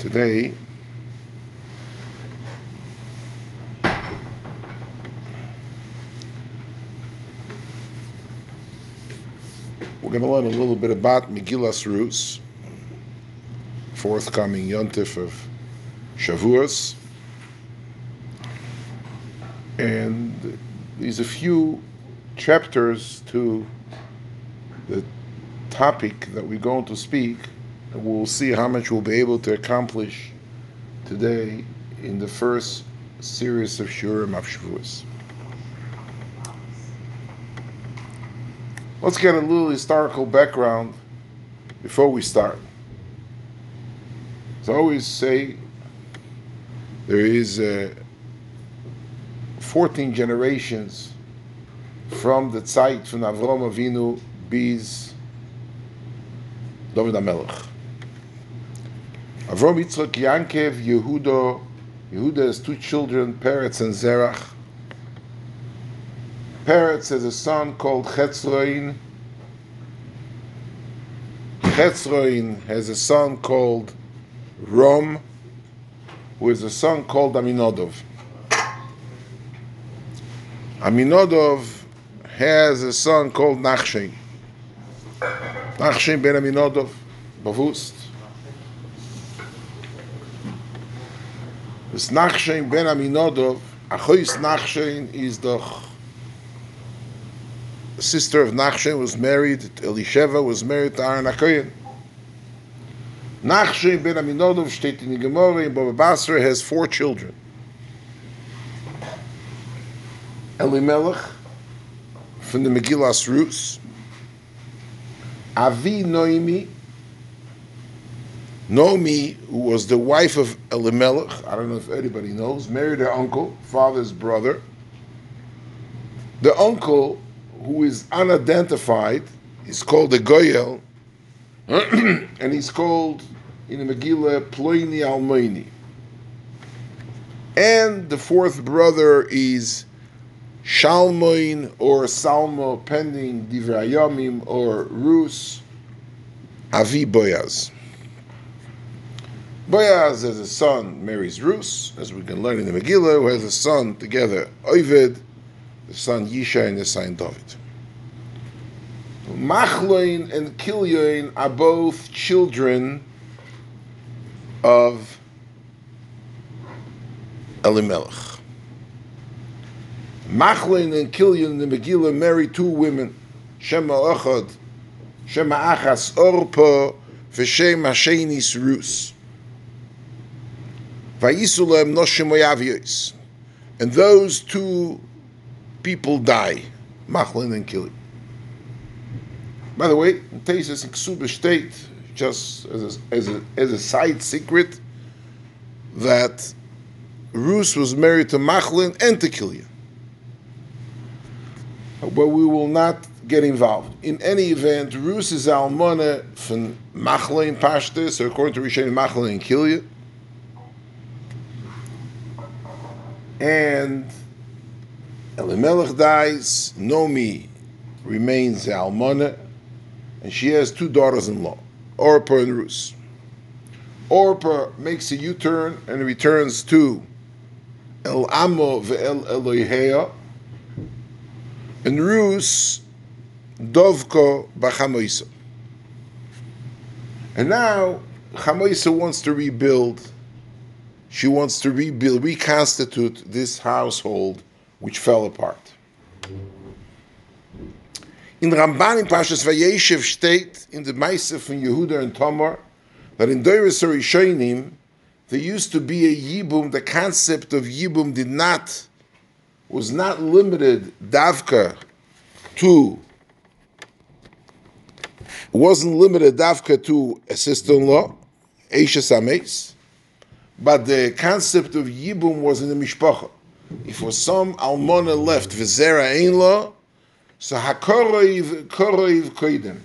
Today, we're going to learn a little bit about Megillas Rus, forthcoming Yontif of Shavuos. And there's a few chapters to the topic that we're going to speak, and we'll see how much we'll be able to accomplish today in the first series of Shiurim of Shavuos. Let's get a little historical background before we start. As I always say, there is uh, 14 generations from the Zeit from Avram Avinu bis David HaMelech. Avram Yitzchak Yankev Yehuda Yehuda has two children, Peretz and Zerach. Peretz has a son called Chetzroin. Chetzroin has a son called Rom, who has a son called Aminodov. Aminodov has a son called Nachshen. Nachshen ben Aminodov, bewusst. This Nachshen ben Aminodov, Achois Nachshen is the sister of Nachshen, was married, Elisheva was married to Aaron HaKoyen. Nachshen ben Aminodov, steht in the Gemara, in Baba Basra, has four children. Elimelech, from the Megillas Rus, Avi Noemi, Noemi, who was the wife of Elimelech, I don't know if anybody knows, married her uncle, father's brother. The uncle, who is unidentified, is called the Goyel, and he's called in the Megillah Ploini Almoini. And the fourth brother is Shalmoin or Salmo, pending Divrayamim or Rus, Avi Boyaz. Boyaz has a son, marries Rus, as we can learn in the Megillah, who has a son together, Ovid, the son Yishai, and the son David. Machloin and Kilyoin are both children of Elimelech. Machlin and Kilyon in the Megillah marry two women, Shema Achad, Shema Achas Orpo, V'Shem Hashenis Rus. And those two people die, Machlin and Kilyon. By the way, in Tesis and Ksuba state, just as a, as, a, as a side secret, that Rus was married to Machlin and to Kilyon but we will not get involved. In any event, Rus is Almona from Machlin Pashta, so according to Rishon Machlin and Kilya. And Elimelech dies, Nomi remains Almona, and she has two daughters-in-law, Orpa and Rus. Orpa makes a U-turn and returns to El Amo ve'el Elohea, and Rus Dovko Bachamoisa. And now Chamoisa wants to rebuild. She wants to rebuild, reconstitute this household which fell apart. In Ramban in Pashas Vayeshev state in the Maisa from Yehuda and Tamar that in Doiris Rishonim there used to be a Yibum. The concept of Yibum did not was not limited davka to wasn't limited davka to a sister-in-law, Eisha Sames, but the concept of Yibum was in the Mishpacha. If was some Almona left, Vizera Ein so Hakoroiv Koroiv Koidim.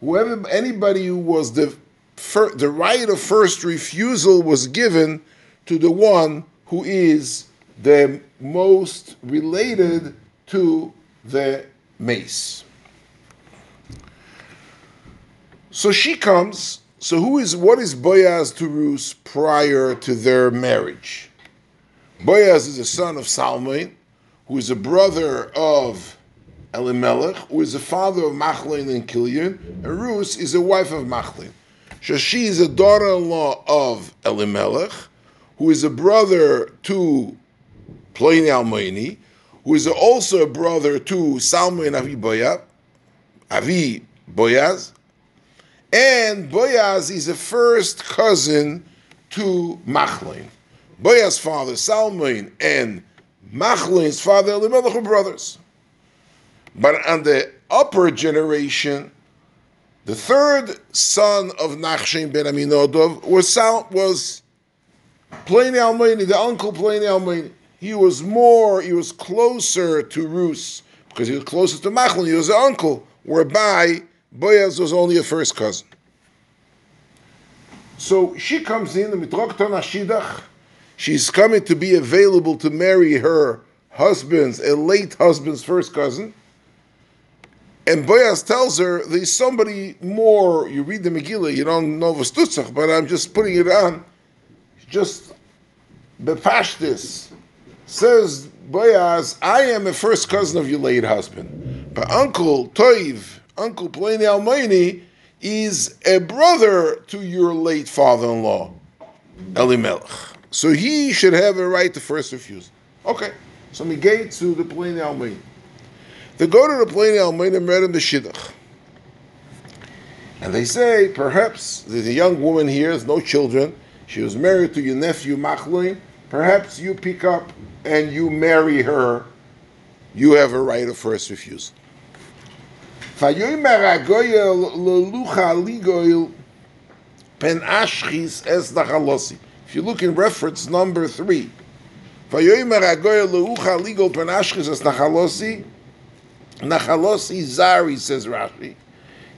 Whoever, anybody who was the, fir, the right of first refusal was given to the one who is the most related to the mace. So she comes So who is what is Boaz to Ruth prior to their marriage? Boaz is a son of Salmon, who is a brother of Elimelech, who is the father of Machlin and Kilian, and Ruth is a wife of Machlin. So she is a daughter-in-law of Elimelech, who is a brother to Ploini Almoini, who is also a brother to Salmon Avi Boyaz, Avi Boyaz, and Boyaz is a first cousin to Machlin. Boyaz's father, Salmon, and Machlin's father, Elimelech, were brothers. But on the upper generation, the third son of Nachshon ben Aminodov was was Ploini Almani, the uncle Ploini Almani. He was more, he was closer to Rus because he was closer to Machlin. He was the uncle, whereby Boaz was only a first cousin. So she comes in, the Mitrokton Ashidach. She's coming to be available to marry her husband's, a late husband's first cousin. And Boaz tells her there's somebody more. You read the Megillah, you don't know Vastutzach, but I'm just putting it on. Just bepashtis. Says Boaz, I am a first cousin of your late husband. But Uncle Toiv, Uncle Ploini Almaini, is a brother to your late father-in-law, Elimelech. So he should have a right to first refusal. Okay. So we get to the Ploini Almaini. They go to the Ploini Almaini and read him the Shidduch. And they say, perhaps there's a young woman here, has no children. She was married to your nephew Machlin. Perhaps you pick up and you marry her. You have a right of first refusal. Vayomer agoyel lelucha ligoyel pen ashchis es nachalosi. If you look in reference number three, Vayomer agoyel lelucha ligoyel pen ashchis es nachalosi. Nachalosi zari says Rashi.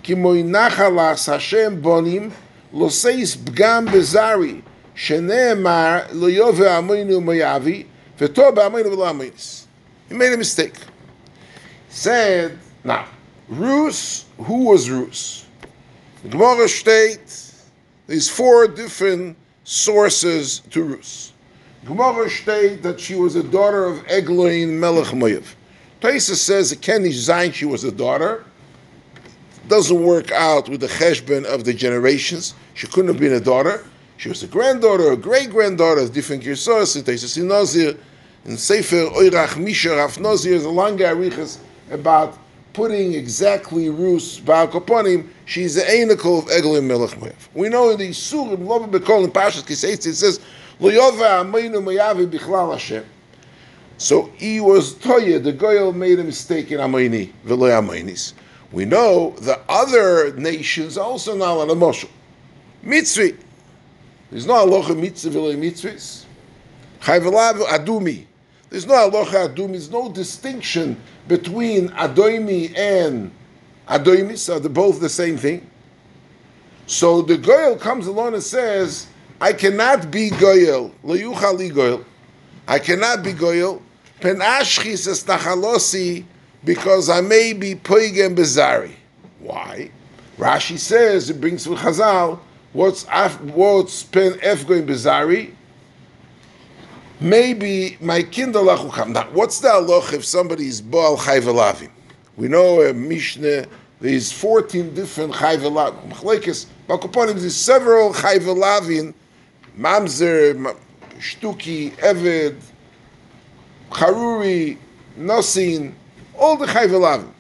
Kimoy nachalas Hashem bonim lo seis bgam bezari. שנאמר לא יובא עמנו מויאבי וטוב בעמנו ולא עמינס. He made a mistake. He said, now, Rus, who was Rus? Gemara states there's four different sources to Rus. Gemara states that she was a daughter of Egloin Melech Moyev. Taisa says Kenish Zain she was a daughter. Doesn't work out with the cheshbon of the generations. She couldn't have been a daughter. She was a granddaughter, a great granddaughter, different Girsos, in Taisa Sinozir, in Sefer Oirach Misha Raf Nozir, is a long about putting exactly Rus Ba'akoponim, she's the Einakol of Eglim Melech. We know in the Surim, Lova Bekol, in Pashas Kiseitz, it says, Lo Yova Ameinu Moavi Bichlal Hashem. So he was Toya, the Goyal made a mistake in Ameini, Velo Ameinis. We know the other nations also now on a Moshe. Mitzvi. There's no Aloha Mitzvah Mitzvahs. Chayvelav Adumi. There's no Aloha Adumi. There's no distinction between Adoimi and Adoimis, so they're both the same thing. So the Goyal comes along and says, I cannot be Goyal, Leyucha li Goyal. I cannot be Goyal, Pen Ashchis es Nachalosi, because I may be Poigem Bezari. Why? Rashi says, it brings from Chazal, what's, what's Pen Ef Goyim Bezari? Maybe my kindle Now, what's the halach if somebody is Baal Chayvelavim? We know a Mishnah, there's 14 different Chayvelavim. Machlekes, Bakoponim, there's several Chayvelavim, Mamzer, Shtuki, Eved, Haruri, Nosin, all the Chayvelavim,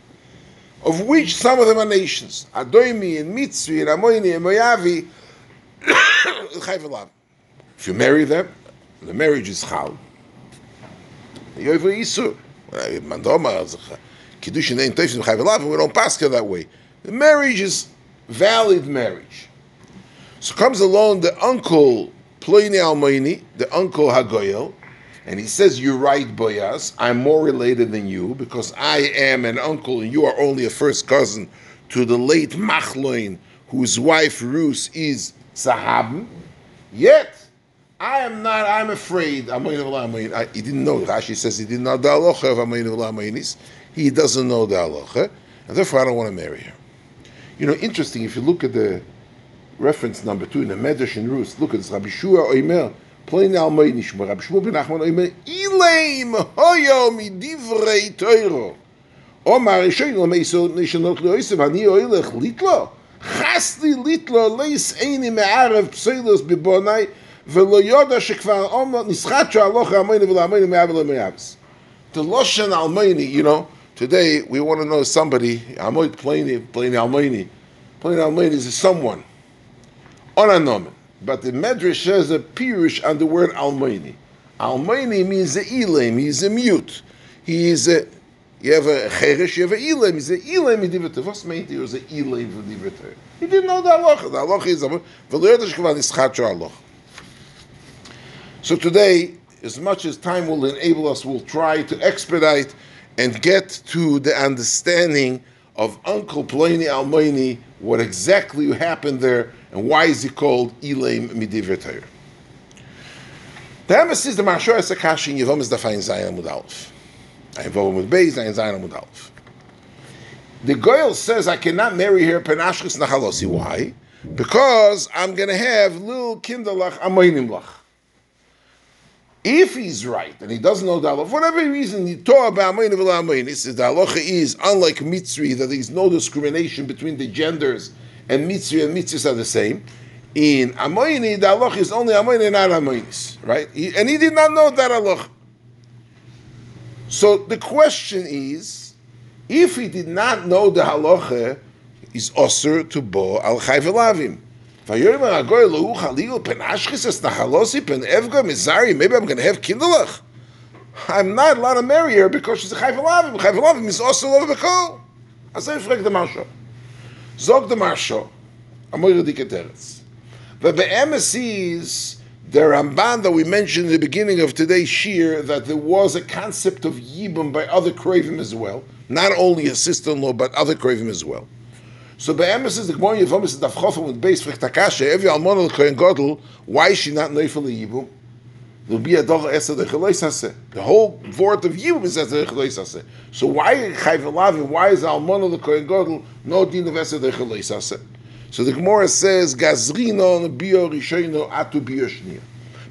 of which some of them are nations. Adoimi and Mitzvi and Amoini and Moyavi, Chayvelavim. If you marry them, the marriage is chal. Yover Isur. Mandoma, Kiddushin ain't Teifim Chayvelav, we don't pass that way. The marriage is valid marriage. So comes along the uncle Ploini Almoini, the uncle Hagoyel, and he says, You're right, Boyas, I'm more related than you because I am an uncle and you are only a first cousin to the late Machloin, whose wife Rus is Sahab. Yet, I am not, I'm afraid. I, he didn't know. Rashi says he didn't know the halacha of He doesn't know the halacha, and therefore I don't want to marry her. You know, interesting, if you look at the reference number two in the Medrash in Rus. Look this. Rabbi Shua Oimer, plain Almay Nishma. Rabbi Shua ben Achman Oimer, Ileim hoyo midivrei toiro. Omar Rishoyin Lameiso Nishanok Leoisev, Ani Oilech Litlo. Chasli Litlo leis eini me'arev pseilos bibonai, ולא יודע שכבר עומד נסחט שהלוך האמייני ולאמייני מעבר למעבס. The Loshan Almaini, you know, today we want to know somebody, Amoid Plaini, Plaini Almaini. Plaini Almaini is someone. Onanomen. But the Medrash says a pirush on the word Almaini. Almaini means a Elam, he's a mute. He is a, you have a Cheresh, you have a Elam, he's a Elam Midivata. What's meant he was a Elam Midivata? He didn't know the halacha. The halacha is, V'lo yodash kvan ischat halacha. So today, as much as time will enable us, we'll try to expedite and get to the understanding of Uncle Ploini Almaini, what exactly happened there, and why is he called Elaim Midivir The Emes is the Marshor Esakash in Yevom is the Zayin Amud Aleph. I involve with Beis, Zayin Zayin Amud Aleph. The Goyal says, I cannot marry her Penashkis Nachalosi. Why? Because I'm going to have little kinderlach Amoinim lach. If he's right and he doesn't know the for whatever reason, he taught about Amoyin Amoyin, he says the halacha is unlike Mitzri, that there is no discrimination between the genders, and Mitzri and Mitzris are the same. In Amoyini, the halacha is only Amoyin and not Amoyinis, right? He, and he did not know that halacha. So the question is, if he did not know the halacha, is osir to bo al chayvelavim. Maybe I'm going to have kindlech. I'm not allowed to marry her because she's a chayvelavim. Chayvelavim is also over bekol. As I frag the marsha. Zog the marsha. Amoy Redik Eteretz. The be'emes is the Ramban that we mentioned in the beginning of today's shir that there was a concept of yibum by other kravim as well. Not only a sister-in-law, but other kravim as well. So be'emes is the Gemara Yevom is the Dafchofim with base Frechtakasha, every Almon of Kohen Godel, why is she not Neifel Yibum? There'll be a Doch Esa de Chalois The whole word of Yibum is Esa de Chalois So why Chayv Elavim, why is Almon the Kohen Godel no din of Esa de Chalois So the Gemara says, Gazrino Bio Rishoino Atu Bio Shnia.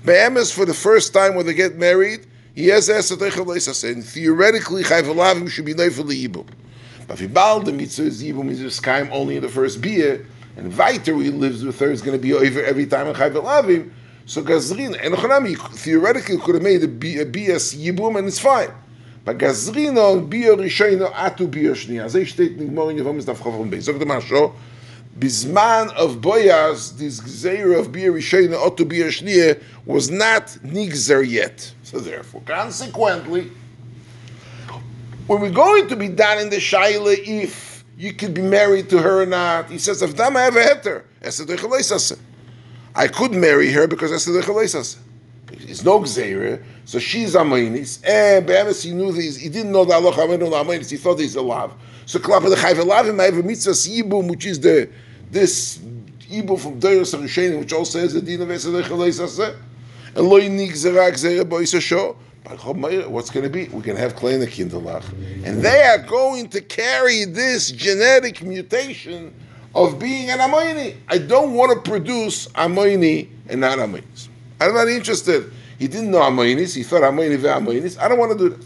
Be'emes for the first time when they get married, he has Esa de Chalois And theoretically, Chayv should be Neifel Yibum. But if he bald the mitzvah is even mitzvah kaim only in the first beer, and weiter he lives with her is going to be over every time in chayv elavim. So gazrin and Ochanami theoretically could have made a, B, a BS yibum and it's fine. But gazrino bier rishayno atu bier shniya. Zeh steht in Gemara in Yevom is daf chavon beis. Zog the masho. Bisman of Boyaz, this gzeir of bier rishayno atu bier shniya was not nigzer yet. So therefore, consequently, when we're going to be down in the shaila if you could be married to her or not, he says, if I have a heter, I could marry her because I said it's no gzeira, so she's amoinis, and be'emes he knew these, he didn't know the Allah amoinis, he thought he's alive. So klapa the chayv alavim, I have a mitzvah yibum, which is the, this yibum from Deiros HaRishenim, which also says the din of Esadech Chaleisase, and lo yinik zera gzeira boisa show, What's going to be? We're going to have kleine kinderlach, and they are going to carry this genetic mutation of being an amoini. I don't want to produce amoini and not amoinis. I'm not interested. He didn't know amoinis. He thought amoini ve'amoinis. I don't want to do that.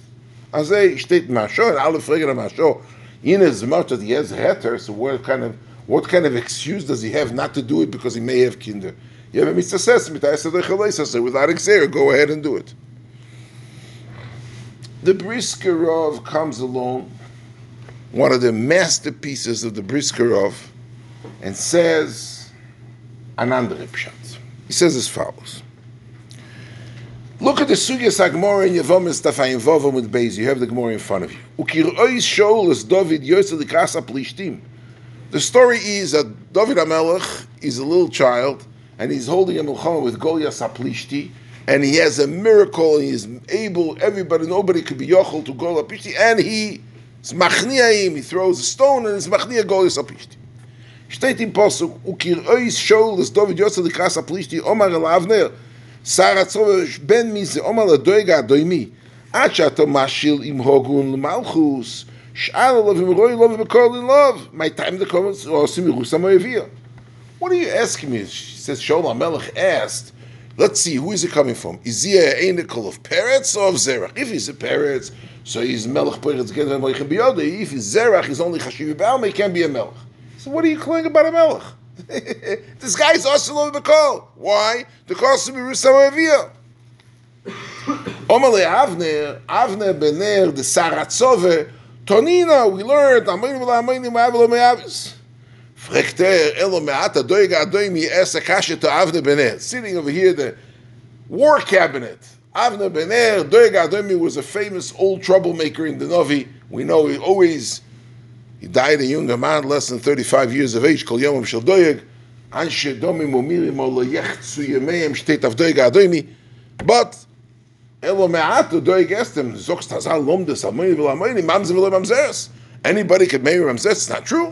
I say steht masho and alle fragen masho. In as much as he has heter, so what kind of what kind of excuse does he have not to do it because he may have kinder? You have a mitzvah says without exer, go ahead and do it. The Briskerov comes along, one of the masterpieces of the Briskerov, and says an andere pshat. He says as follows. Look at the Sugya Sagmora in Yevomis Tafayin Vovim with Beis. You have the Gemara in front of you. David the story is that David Amelech is a little child and he's holding a milchama with Goliath Saplishti and he has a miracle, and he is able, everybody, nobody could be yochel to go lapishti, and he is machniaim, he throws a stone, and is machnia golis apishti. Steht im Posuk, ukir ois shol des David Yosef de Kras apishti, omar el Avner, Sarah Tzovah ben mize, omar le doiga doimi, עד שאתה משיל עם הוגון למלכוס, שאל עליו אם רואי לו ובכל ללוב, מה time the comments עושים מרוסה מויביה. What are you asking me? She says, Shaul Melech asked, let's see, who is it coming from? Is he a anical of Peretz or of Zerach? If he's a Peretz, so he's Melech Peretz Gedren Moichem Biyode. If he's Zerach, he's only Chashiv Ba'alma, he can't be a Melech. So what are you claiming about a Melech? this guy's also over the call. Why? The call to be Rusam Omale Avner, Avner Bener, the Saratzove, Tonina, we learned, Amayim Amayim Amayim Amayim Frekter Elo Me'ata Sitting over here, the war cabinet. Avner Bener, Doiga Adoimi was a famous old troublemaker in the Novi. We know he always, he died a younger man, less than 35 years of age, Kol Yomam Shel Doig. Anshe Domi Momirim Olo Yechtsu Yemeim Shteit Av Doiga Adoimi. But, Elo Me'ata Doig Estem, Zogst Hazal Lomdes Amoyni V'la Amoyni, Mamze V'la Mamzeres. Anybody could marry Ramzes, it's not true.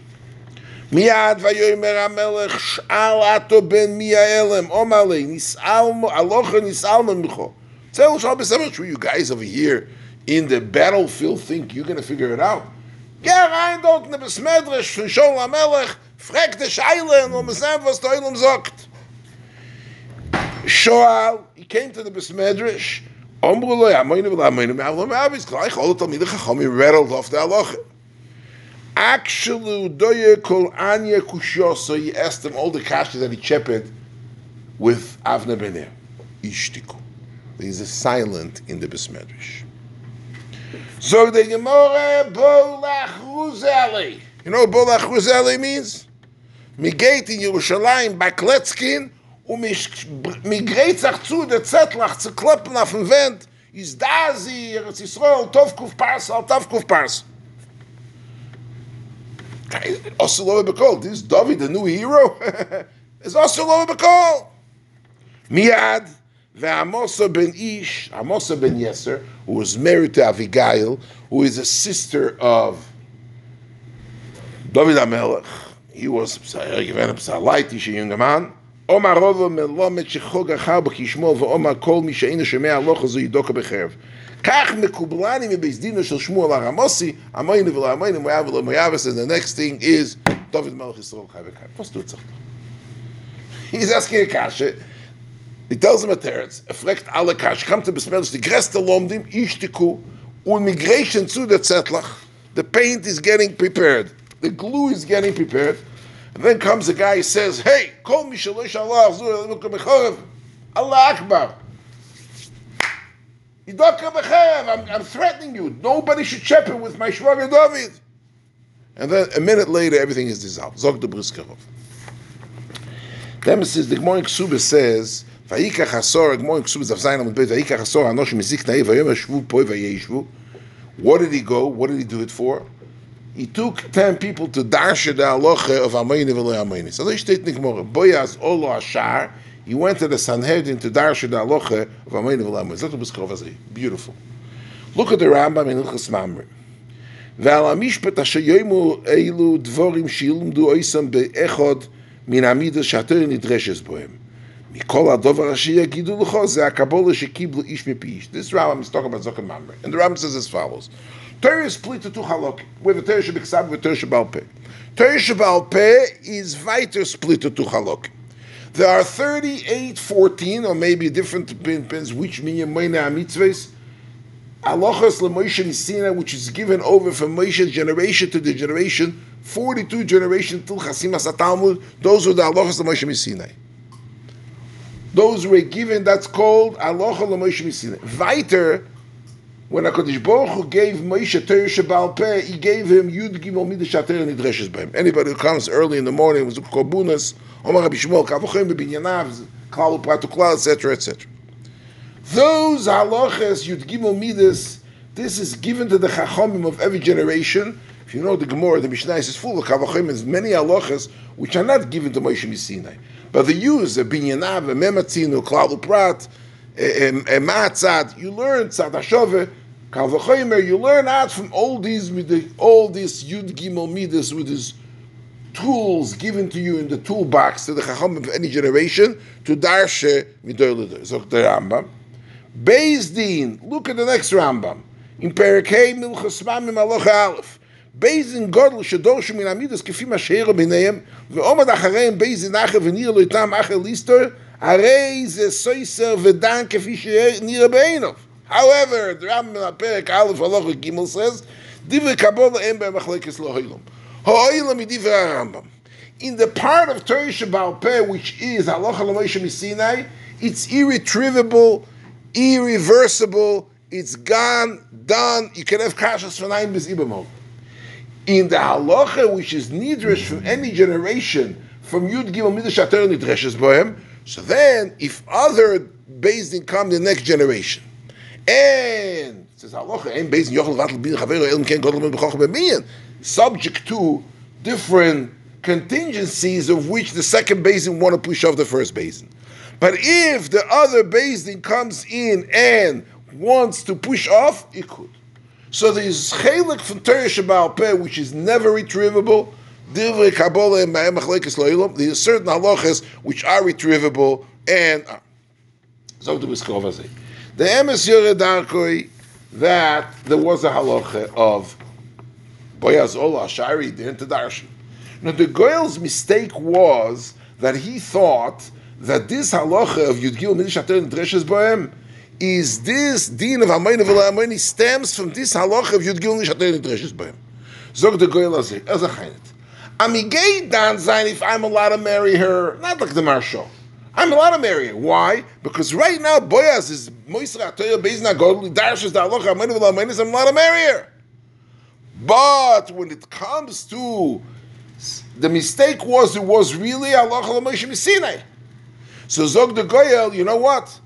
מיד ויאמר המלך שאל עתו בן מי האלם, אומר לי, נסעלמו, הלוכה נסעלמו ממכו. Tell us, I'm sure you guys over here in the battlefield think you're going to figure it out. Geh rein dort in der Besmedrisch von Shaul HaMelech, frag de Scheile und um sehen, was der Eilum sagt. Shaul, he came to the Besmedrisch, Omru lo, amoyne v'la amoyne, me'avlo me'avis, gleich, all the Talmidei Chachami rattled off the halacha. Actually, doye kol anya kushoso. He asked him all the kashas that he chepped with Avner Bener. Ishtiku. There's a silent in the Besmedrish. So the Gemara bolach ruzeli. You know what bolach ruzeli means? Migate in Yerushalayim bakletskin umigreitzach zu der Zettlach zu kloppen auf dem Wend. Is da sie, Eretz Yisrael, Tovkuf Pars, Al Tovkuf Pars. Also Lowe Bekol. This is David, the new hero, is also Lowe Bekol. Miad, Amosa ben Ish, Amosa ben Yeser, who was married to Avigail, who is a sister of David HaMelech. He was given him Salaiti, a young man. Omar Rova מלומד שחוג אחר בכשמו ואומר כל מי שאינו שומע הלוך הזו ידוקה בחרב. Kach mekublani mebezdino shel Shmuel Aramosi, amayinu v'la amayinu moyav v'la moyavis, and the next thing is, David Melech Yisrael Chai V'chai. What's doing something? He's asking a kasha. He tells him a teretz, efflect alle kasha, come to Besmelish, the greste lomdim, ishtiku, un migration to the tzetlach, the paint is getting prepared, the glue is getting prepared, and then comes a guy, he says, hey, kol mishalosh Allah, Allah Akbar, I'm, I'm threatening you. Nobody should shepherd with my Shvaga David. And then a minute later, everything is dissolved. Zog the Briskerov. Then says, the Gemara Ksuba says, Hasor, Gemara Ksuba Zav Zayin Amud Beit, Vayikach Hasor, Anosh Mizik Na'i, Vayom Yashvu Poi Vayeshvu. What did he go? What did he do it for? He took ten people to darsha the halacha of Amayni v'lo Amayni. So they state in the Gemara, Boyaz Olo Ashar, he went to the Sanhedrin to darsha the halacha of Amayni v'lo Amayni. Zot B'skov Beautiful. Look at the Rambam in Ilchas Mamre. ועל המשפט אשר יאמרו אילו דבורים שילמדו אויסם באחד מן המידע שהתורה נדרשת בהם. מכל הדובר אשר יגידו לך, זה הקבולה שקיבלו איש מפי איש. This Rambam is talking about Zokan Mamre. And the Rambam says as follows. Torah is split into two halakim. We have a Torah Shebiksav and a Torah Shebal Peh. Torah Shebal Peh is weiter split into two halakim. There are 38, 14, or maybe different depends which minyan meina mitzvahs, Halachas LeMoshe Misina, which is given over from Moshe's generation to the generation, 42 generation till Chasimas Talmud, those were the Halachas LeMoshe Misina. Those were given, that's called Halacha LeMoshe Misina. Weiter, when HaKadosh Baruch Hu gave Moshe Torah Shabal Peh, he gave him Yud Gimel Midah Shater Nidreshes B'hem. Anybody who comes early in the morning, was Korbunas, Omar Rabbi Shmuel, Kavochem Bebinyanav, Klalu Pratu Klal, etc., etc. Those halachas Yud Gimel Midas, this is given to the Chachomim of every generation. If you know the Gemara, the Mishnah is full of Kavachim, there's many halachas which are not given to Moshe Sinai. But the use of binyanav, mematzinu, klalu prat, eh, eh, a matzad. You learn tzad hashove, Kalvachoymer, you learn out from all these all these Yud Gimel Midas with these tools given to you in the toolbox to the Chacham of any generation to Darshe Midoy Lidoy. So the Rambam. Beis Din, look at the next Rambam. In Perakei Milchas Mamim Aloch Aleph. Beis Din Godel Shadoshu Min Amidas Kefi Mashheira Bineim Ve'omad Achareim Beis Din Acher V'nir Loitam Acher Lister Arei Ze Soyser Vedan Kefi Sheir Nir Beinov. However, the Rambam Perek Aleph Halacha Gimel says, "Divrei Kabbalah Em BeMachlekes LaHoilam." Ha'oilam Idivrei Rambam. In the part of Torah Shabbal Peh, which is Halacha Lameisha Sinai, it's irretrievable, irreversible. It's gone, done. You can have kashas for nine bis. In the halacha, which is nidrash from any generation, from Yud Gimel Midrash Ater Nidreshes Bohem, so then, if other based in come the next generation, and says halacha, and Bezdin yochel vatl bin chaveru elm ken godel subject to different contingencies of which the second basin want to push off the first basin. But if the other basin comes in and wants to push off, it could. So there's chelik from Shabbat Peh, which is never retrievable. Divrei Kabbalah and Ma'emachlekes Lo'ilam. There are certain halachas which are retrievable and are. So the Biskov The Emes Yoredarkoi, that there was a halacha of Boyaz Ola the Darshan. Now the Goyal's mistake was that he thought that this halacha of Yudgil Midish Ater Dreshes Bohem is this din of Amayne V'la stems from this halacha of Yud Gil Nishatei Nidreshes B'hem. Zog the Azeh, as a chaynet. Amigay dan zayin if I'm allowed to marry her, not like the Marshal. I'm allowed to marry her. Why? Because right now Boyaz is Moisra Atoya Beis Nagod, Darshes da halacha Amayne V'la Amayne, I'm allowed to marry her. But when it comes to the mistake was it was really halacha l'Moshe Sinai. So Zog the Goyel, you know what?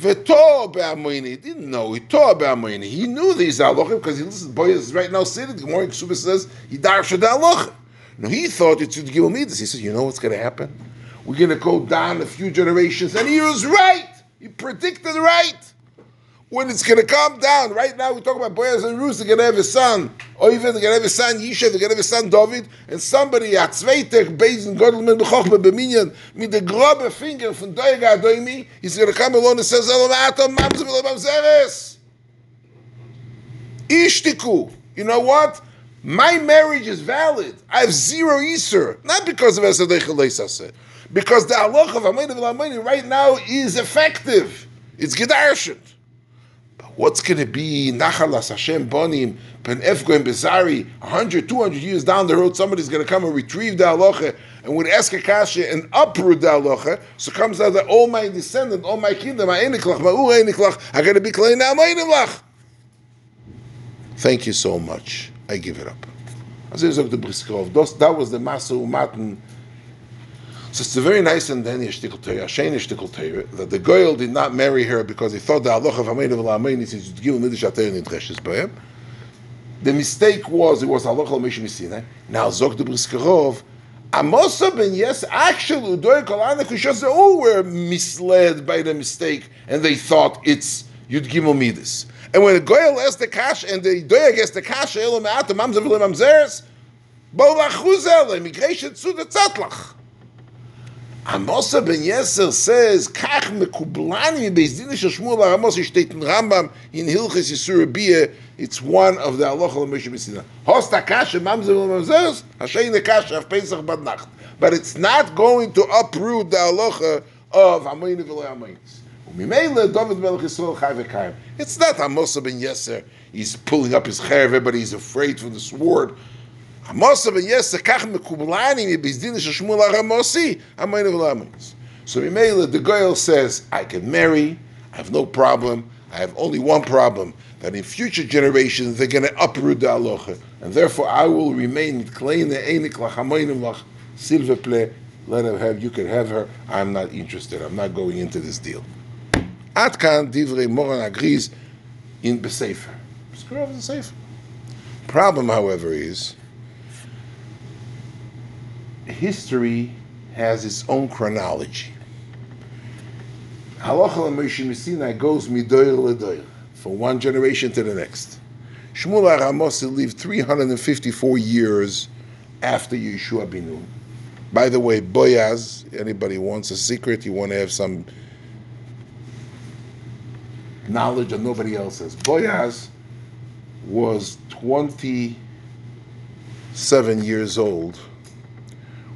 V'to be'amoini. He didn't know. He taught be'amoini. He knew these halachim because he listened. Boy is right now sitting. The morning Ksuba says he darsha the halachim. No, he thought it should give me this. He said, "You know what's going to happen? We're going to go down a few generations." And he was right. He predicted right when it's going to come down. Right now, we talk about Boaz and Ruth, they're going to have a son. Or even they're going to have a son, Yisha, they're going to have a son, David. And somebody, at Zweitek, based in Godelman, Bechochme, Beminyan, with the grobe finger from Doiga Doimi, he's going to come along and says, Elam Atom, Mamzim, Elam Zeres. Ishtiku. You know what? My marriage is valid. I have zero Isser. Not because of Esadech Because the halach of Amayim right now is effective. It's Gedarshan. But what's going to be Nachalas Hashem Bonim Ben Efgoim Bezari 100, 200 years down the road? Somebody's going to come and retrieve the halacha and would ask a kasha and uproot the halacha. So comes out that all my descendant, all my kingdom, my eniklach, my ur eniklach, are going to be my eniklach. Thank you so much. I give it up. That was the Masu Matan so it's very nice and then yeshtikol Torah, Hashem that the Goyal did not marry her because he thought the Allah of Hamein of Lamein is give him Midish Atayr Nidreshes by The mistake was it was Allah of Meshim Sinai. Now Zok de Briskerov, Amosa ben yes, actually Udoy Kolana Kushas, they all were misled by the mistake and they thought it's Yud Gimel Midas. And when the Goyal asked the cash and the Doyag asked the cash, Elam At, the Mamzer Vilim Mamzeres, Bo Lachuzel, to the Amosa ben Yeser says, Kach mekublani bezdin shel Shmuel Amos steht in Rambam in Hilchis Yisur. It's one of the halacha l'moshe b'sina. Host hakasha mamzer mamzeres hashay nekasha of Pesach bad nacht. But it's not going to uproot the halacha of Amoyin v'lo Amoyinis. Umimele David Melech Yisrael chai. It's not Amosa ben Yeser. He's pulling up his hair. Everybody's afraid from the sword. Amosa ben yes kach mekublani mi bizdin shel Shmuel Aramosi amayne v'lamayis. So Mimela the girl says, I can marry, I have no problem. I have only one problem that in future generations they're going to uproot the aloha, and therefore I will remain klein einik lachamayim lach silveple. Let her have. You can have her. I'm not interested. I'm not going into this deal. Atkan divrei moran agrees in besefer. Screw over the sefer. Problem, however, is history has its own chronology. Halacha Moshe Sinai goes midoyer ledoyer, from one generation to the next. Shmuel Aramosi lived 354 years after Yeshua Binu. By the way, Boyaz, anybody wants a secret, you want to have some knowledge that nobody else has. Boyaz was 27 years old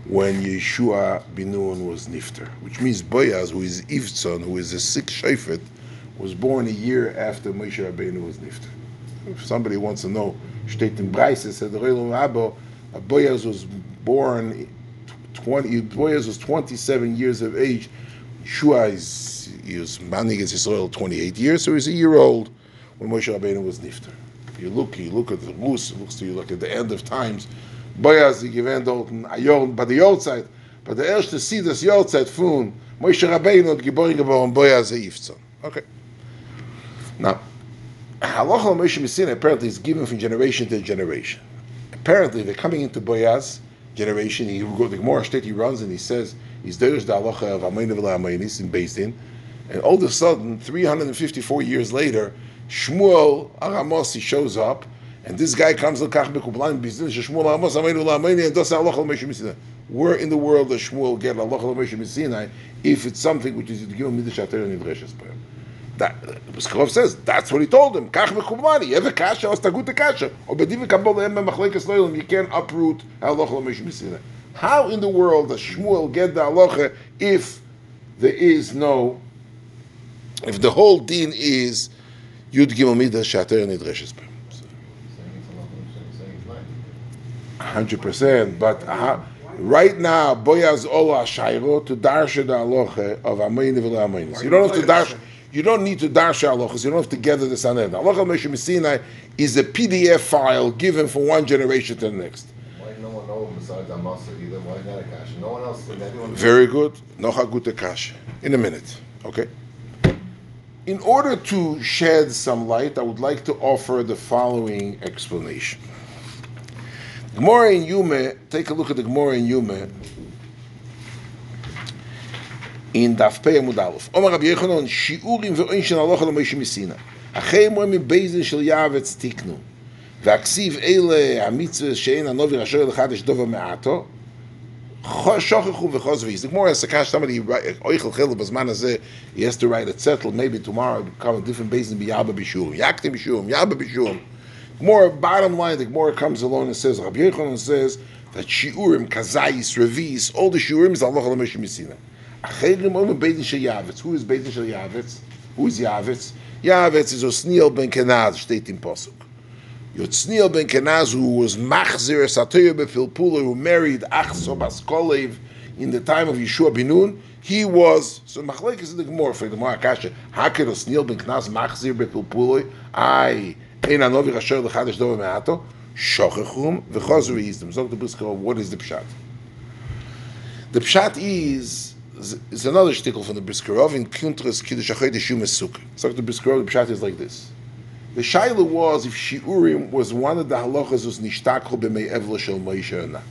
when Yeshua Binun was Nifter, which means Boyaz, who is Ivtzon, who is a sixth Shofet, was born a year after Moshe Rabbeinu was Nifter. If somebody wants to know, steht in Breise, said Abba, Boyaz was born 20, Boyaz was 27 years of age. Yeshua is, he was Manigas Yisrael 28 years, so he's a year old when Moshe Rabbeinu was Nifter. You look, you look at the Mus, looks to you look at the end of times, Boyaz, die gewähnt dort ein Jahr, bei der Jahrzeit, bei der erste Sie das Jahrzeit von Moshe Rabbeinu hat geboren geworden, Boyaz Eifzon. Okay. Now, Halacha Moshe Messina apparently is given from generation to generation. Apparently, they're coming into Boyaz generation. He go the Gemara state he runs and he says he's there's the halacha of Amayna v'Amaynis in Beis Din, and all of a sudden, 354 years later, Shmuel Aramosi shows up and this guy comes and. Where in the world does Shmuel get halacha l'meishu misinai if it's something which is given me shater and nidreshes by him? That, says that's what he told him. Kach b'kublan. You have a kasha, astagut a kasha. Or bedivim kabol lehem b'machlekes loyelim. You can't uproot halacha l'meishu misinai. How in the world does Shmuel get the halacha if there is no, if the whole din is Yud Gimel midah Shater idreshes Peh? 100%. But uh, right now, Boyaz Ola Shairo to Darsha the Aloche of Amayni Vila You don't have to Darsha. You don't need to darsha halachas. You don't have to gather the sanhedrin. aloche Moshe Sinai is a PDF file given from one generation to the next. Why no one either? Why? No one else. Very good. No hagut. In a minute. Okay. In order to shed some light, I would like to offer the following explanation. Gemara in Yume, take a look at the Gemara in Yume. In Daf Pei Amud Aleph. Omar Rabbi Yechonon, שיעורים ועונשין הלכה למשה מסיני. אחרי מוהם מבייזן של יעבץ תיקנו. והכסיב אלה המצווה שאין הנובי רשאי לחדש דובר מעטו. שוכחו וחוז ואיז. The Gemara has to catch somebody, oichel chel בזמן הזה, he has to write it settled, maybe tomorrow, become a different basin, ביאבא בישורם. יקתם בישורם, יאבא בישורם. More bottom line, the Gemara comes along and says, Rabbi Yechonon says that shiurim, kazayis, revis, all the shiurim is Allah Shel Yavetz. Who is Beitin Shel? Who is Yavetz? Yavetz is Osniel ben Kenaz, state in Posuk. Yotzniel ben Kenaz, who was Machzir Satoyer Befilpula, who married Achso Baskolev in the time of Yeshua Binun, he was, so Machlek is the Gemara for the Gemara Kasha, how could Osniel ben Kenaz Machzir Befilpula? I Ein anovi rasher lechadish dova me'ato, shochechum, v'chozu v'yizdem. Zog the Brisker, what is the pshat? The pshat is, is another shtickle from the Briskerov in Kuntras Kiddush HaChodesh Yom Sukkah. Zog the Briskerov, the pshat is like this. The shaila was if shiurim was one of the halachas was nishtakhu b'mei evla shel Moshe or not.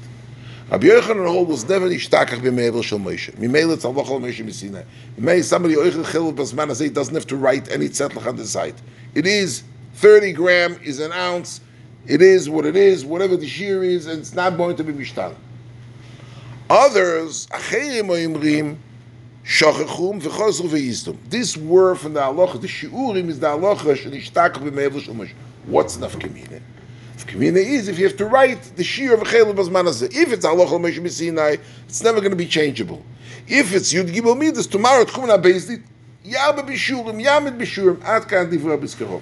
Rabbi Yochanan Hol was never nishtakach b'mei evla shel Moshe. Mimele it's halacha al Moshe Messina. Mimele somebody oichel chil b'zman azay doesn't have to write any tzedlach on the side. It is 30 gram is an ounce. It is what it is, whatever the shear is, and it's not going to be mishtal. Others, this word from the halacha, the shiurim is the halacha. What's nafkamina? Nafkamina is if you have to write the shear of chayil b'zman If it's halacha l'mesh b'sinai, it's never going to be changeable. If it's yud gibel midas, tomorrow tchumna bezdit, yabba b'shurim, yamid b'shurim, ad kan divra b'skarov.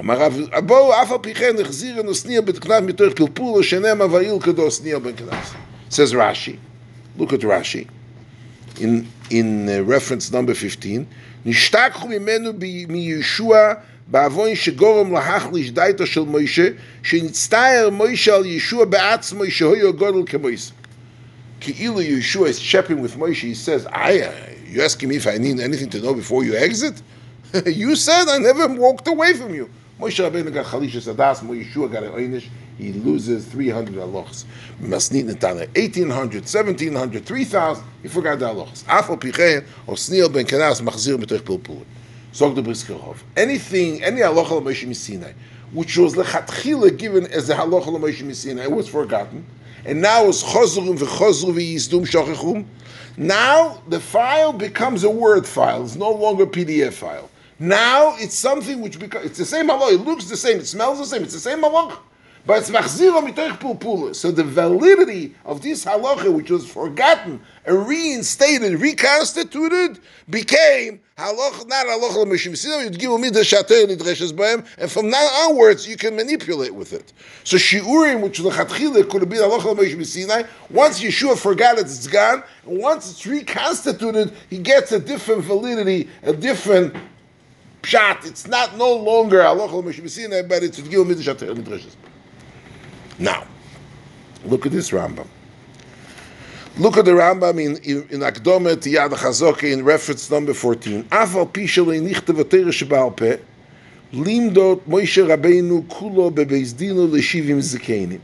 אמר אבו אף על פי כן החזירנו שניר בתקנת מתוך פלפול שנאמר ואיל כדו שניר בן כנס. Says Rashi. Look at Rashi. in in uh, reference number 15, נשתכחו ממנו ב- מישוע בעוון שגורם להחליש דייתו של מוישה, שנצטער מוישה על ישוע בעצמו שהויו גודל כמוישה. כאילו Yeshua is chapping with Moshe, he says, I, uh, you asking me if I need anything to know before you exit? you said I never walked away from you. Moshe Rabbeinu got Chalisha Sadas, Yeshua got an Einish, he loses 300 halachas. Masnit Netana, 1800, 1700, 3000, he forgot the halachas. Afal Pichein, or Sneil ben Kenas, Machzir B'toich Pilpul. Zog the Briskerhof. Anything, any halacha Moshe Sinai, which was lechatchila given as a halacha Moshe Sinai, was forgotten, and now it's chozrum v'chozru v'yizdum shachechum. Now the file becomes a word file. It's no longer PDF file. Now it's something which becomes, it's the same halacha. It looks the same. It smells the same. It's the same halacha. But it's machzira mitoich pulpula. So the validity of this halacha, which was forgotten and reinstated, reconstituted, became halacha, not halacha l'mishim. You'd give me the shater nidreshes b'hem, and from now onwards you can manipulate with it. So shiurim, which lechatchila could have been halacha l'mishim sinai, once Yeshua forgot it, it's gone. And once it's reconstituted, he gets a different validity, a different pshat. It's not no longer halacha l'mishim but it's me the. Now, look at this Rambam. Look at the Rambam in, in, in Akdome Tiyad Chazoke in reference number 14. Afal pishalei nichte v'tere shebal peh, Moshe Rabbeinu kulo bebezdino l'shivim zikenim.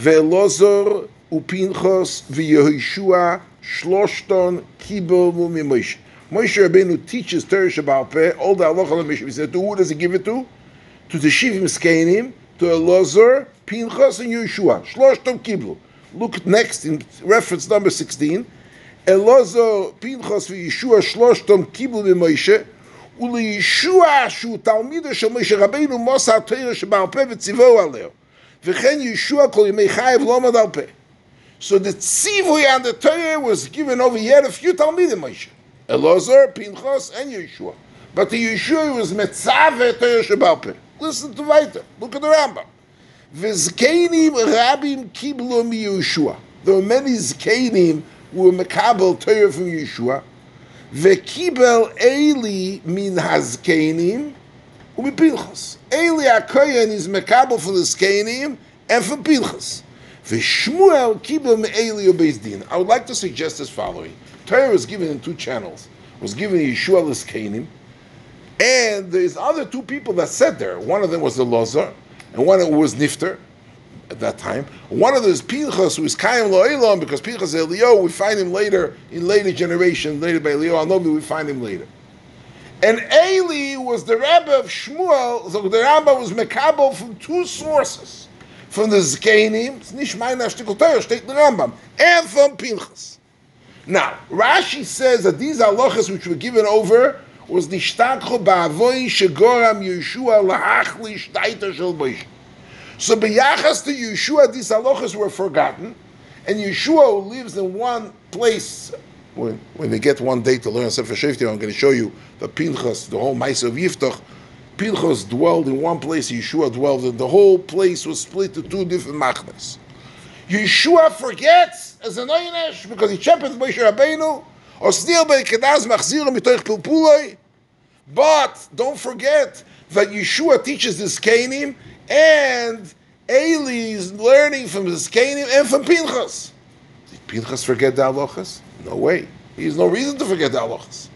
Ve'elozor upinchos v'yehoshua shloshton kibel mumi Moshe. Moshe Rabbeinu teaches Torah Shebal Peh, all the halacha l'mishim. He said, to who does he give it to? To the Shivim Zkenim, to Elozor, Pinchas, and Yeshua. Shloshtom kiblu. Look next in reference number 16. Elozor, Pinchas, וישוע שלושתם קיבלו ממוישה, ולישוע שהוא תלמידו של משה רבינו מוסר תרא שבעל פה וציווהו עליהו. וכן ישוע כל ימי חייב לא עמד על פה. So the tzivui and the Torah was given over here a few Talmidim Moshe. Elozor, Pinchas, and Yeshua. But the Yeshua was Metzave Torah. Listen to weiter. Look at the Rambam. V'zkenim rabim kiblo Yeshua. There were many zkenim who were mekabel Torah from Yeshua. V'kibel Eli min hazkenim umi Pinchas. Eli HaKoyen is mekabel for the zkenim and for Pinchas. V'shmuel kibel me Eli ubeis din. I would like to suggest as following. Torah was given in two channels. It was given Yeshua l'zkenim, and there's other two people that sat there. One of them was the Lozar, and one was Nifter at that time. One of those Pinchas, who is Kaim Lo'elon, because Pinchas Elio, we find him later in later generation, later by Elio Anobi, we find him later. And Eli was the Rebbe of Shmuel, so the Rambam was Mekabel from two sources. From the Nishmai Nashtikul Torah, steht the Rambam, and from Pinchas. Now, Rashi says that these halachas which were given over was nishtakho ba'avoy shegoram Yeshua lahachlish daita shel Moshe. So b'yachas to Yeshua, these halachas were forgotten, and Yeshua who lives in one place. When, when they get one day to learn Sefer Shefti, I'm going to show you the Pinchas, the whole Maisa of Yiftach. Pinchas dwelled in one place, Yeshua dwelled in the whole place was split to two different machnes. Yeshua forgets as an because he shepherded Moshe Rabbeinu. Or still by kedaz machzir mitoich pilpuloi. But don't forget that Yeshua teaches the Zkenim and Eli is learning from the Zkenim and from Pinchas. Did Pinchas forget the halachas? No way. He has no reason to forget the halachas.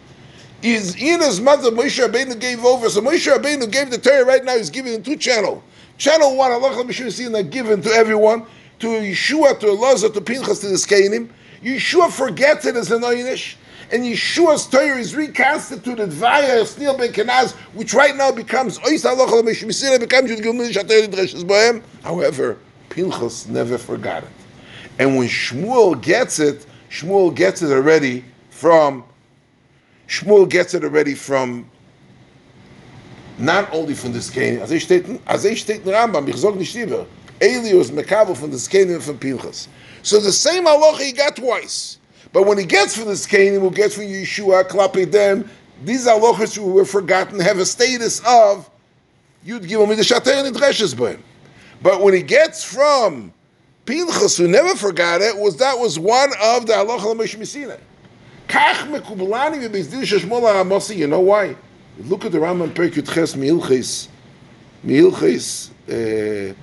Is in his mother Moshe Rabbeinu gave over. So Moshe Rabbeinu gave the Torah right now. He's giving in two channel. Channel one, halacha Moshe given to everyone to Yeshua, to Elazar, to Pinchas, to the Zkenim. Yeshua forgets it as an oynish, and Yeshua's Torah is reconstituted via Snil ben Kenaz, which right now becomes Ois Halacha L'Meshmisira, becomes Yud Gimel Shater Yidreshes Bohem. However, Pinchas never forgot it. And when Shmuel gets it, Shmuel gets it already from, Shmuel gets it already from, not only from the Zkenim, as ich steht, as ich steht in Rambam, ich sag nicht lieber, Eli was Mekabel from the and from Pinchas. So the same halacha he got twice. But when he gets from the Zkenim, who gets from Yeshua, Klapi them, these halachas who were forgotten have a status of you'd give Yud Gimel Midashater and Idreshes Bohem. But when he gets from Pinchas, who never forgot it, was that was one of the halacha l'Moshe Messina. Kach mekubelani v'bezdin sheshmol ha'amosi. You know why? Look at the Rambam Perk Yudches Meilches. Meilches. Uh,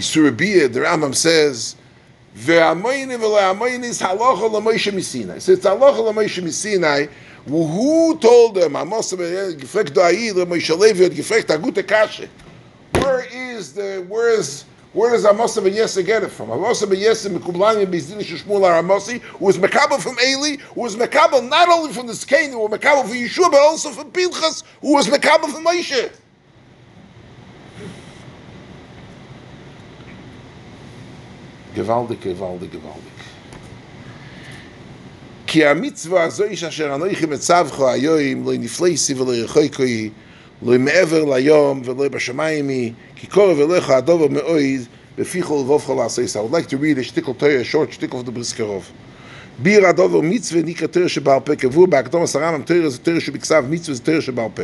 Isurabiyah, the Rambam says, Ve'amoyini v'le'amoyini is halacha l'moishe misinai. So it's halacha l'moishe misinai. Who told them, Amos gefrekt do'ayid, l'moishe levi, gefrekt agute kashe. Where is the, where is, where does Amos ben Yesse get it from? Amos ben Yesse mekublani bizdin sheshmul Aramosi, who was mekabel from Eli, who was mekabel not only from the Skain, who was mekabel from Yeshua, but also from Pinchas, who was mekabel from Moshe. Gewaltig, gewaltig, gewaltig. כי המצווה הזו איש אשר אנוכי מצווכו היום, לא נפלייסי ולא רחוקוי, לא מעבר ליום ולא בשמיימי, כי קורב אליך הדובר מאויד, בפיך ולבובך לעשיס. I would like to read a shtickle Torah, a short shtickle of the Briskerov. ביר הדובר מצווה נקרא תרא שבעל פה, קבוע בהקדום הסרם, תרא זה תרא שבכסף, מצווה זה תרא שבעל פה.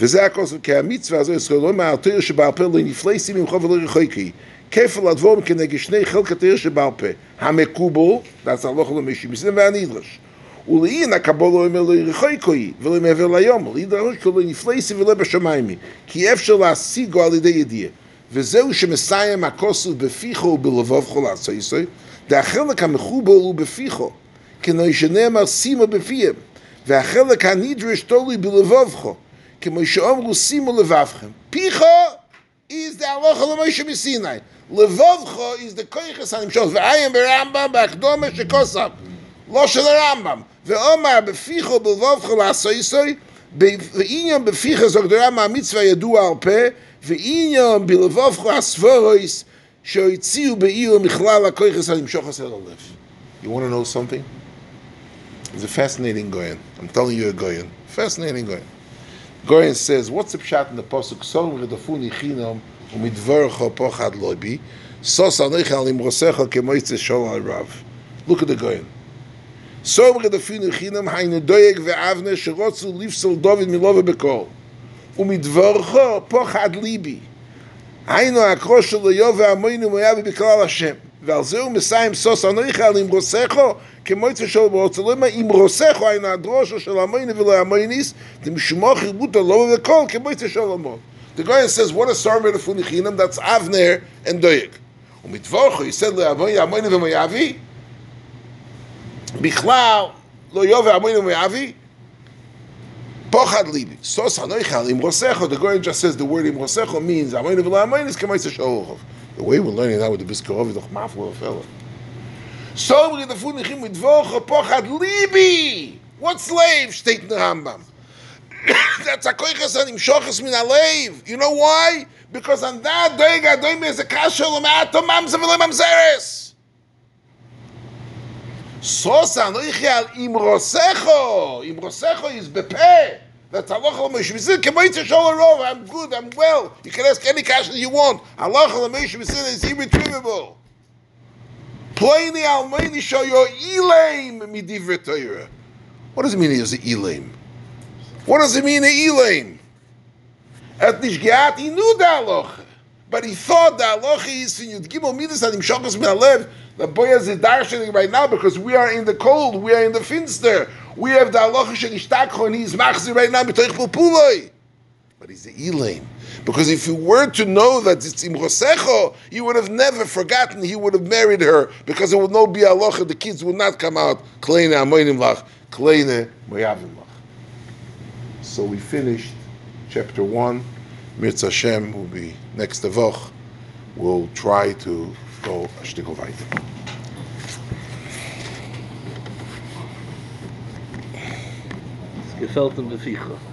וזה הכוסף, כי המצווה הזו ישראל לא מהתרא שבעל פה, לא נפלייסי ממך ולא רחוקוי. כפל הדבורים כנגד שני חלק התרא שבעל פה, המקובל, that's הלוך למישהו מסים והנדרש. ולאין הקבול לא אומר לא רחוקוי ולא מעבר ליום, להידרש כלא נפלייסי ולא בשמיימי, כי אפשר להשיגו על ידי ידיעה. וזהו שמסיים הכוסף בפיחו ובלבבכו לעשויסוי, והחלק המחובל הוא בפיחו, כמו שנאמר שימו בפיהם, והחלק הנדרש תלוי בלבבכו, כמו שאומרו שימו לבבכם. פיחו is the halacha l'moshe misinai. Levovcho is the koiches hanimshos. V'ayim berambam b'achdome shekosam. Lo shel Rambam. Ve'omar beficho b'levovcho la'asoisoi. Ve'inyan beficho zog der Rambam mitzvah yadu al peh. Ve'inyan b'levovcho asforois. שהציעו בעיר מכלל הכויכס הנמשוך על הלב. You want to know something? It's a fascinating Goyen. I'm telling you a Goyen. Fascinating Goyen. Goyen says, what's the pshat in the pasuk? Som redafuni chinam ומidvarcho pochad lobi, sos anoich al imrosecha kemoitze shalal rav. Look at the Goyen. סוב רדפין וחינם היינו דויג ואבנה שרוצו לפסול דוד David milove bekol. ומדברך פוחד ליבי. היינו הקרוש של איוב ועמינו מויה ובכלל השם. ועל זה הוא מסיים סוס עניך על נמרוסך כמו יצא שאול אמרוסךו כמויצה שלו באוצלמה אמרוסךו היינו הדרושו של המוינו ולא המויניס דמשמוך ריבותו לא כמו יצא שאול מאוד. The guy says, what a sermon of Funichinam, that's Avner and Doyeg. ומתבורכו, he said לעמוינו עמוינו ומויאבי, בכלל, לא יוב ועמוינו ומויאבי, Pochad libi. Sos hanoichal im rosecho. The Goyen just says the word im rosecho means amoyin v'la amoyin is k'mayis ha'sholchov. The way we're learning that with the Biskarov is doch maflo fella. So we the food nichim with vocha pochad libi. What slave? State in the Rambam. That's a koiches anim shoches min alev. You know why? Because on that day, Gadoim is a kasha l'ma'ato mamza v'le mamzeres. Sos hanoichal im rosecho. Im rosecho is bepeh. That's halacha l'moshe mitzvah. Kemoitze sholorov. I'm good. I'm well. You can ask any question you want. Halacha l'moshe mitzvah is irretrievable. Plainly almeini show your elaim midivre. What does it mean? Is it elaim? What does it mean? Elaim. At nishgiat he knew the halacha, but he thought the halacha is in Yud Gimel Midas and Imshachos Me'alev. The boy is darshaning right now because we are in the cold. We are in the finster. We have the halacha shenishtakho and he's machzir right now. But he's the Elaim. Because if you were to know that it's imrosecho, you would have never forgotten he would have married her because it would not be halacha. The kids would not come out kleine amoinim lach, kleine moyavim lach. So we finished chapter one. Mirz Hashem will be next Avoch. We'll try to go a shtickle weiter. Gefällt.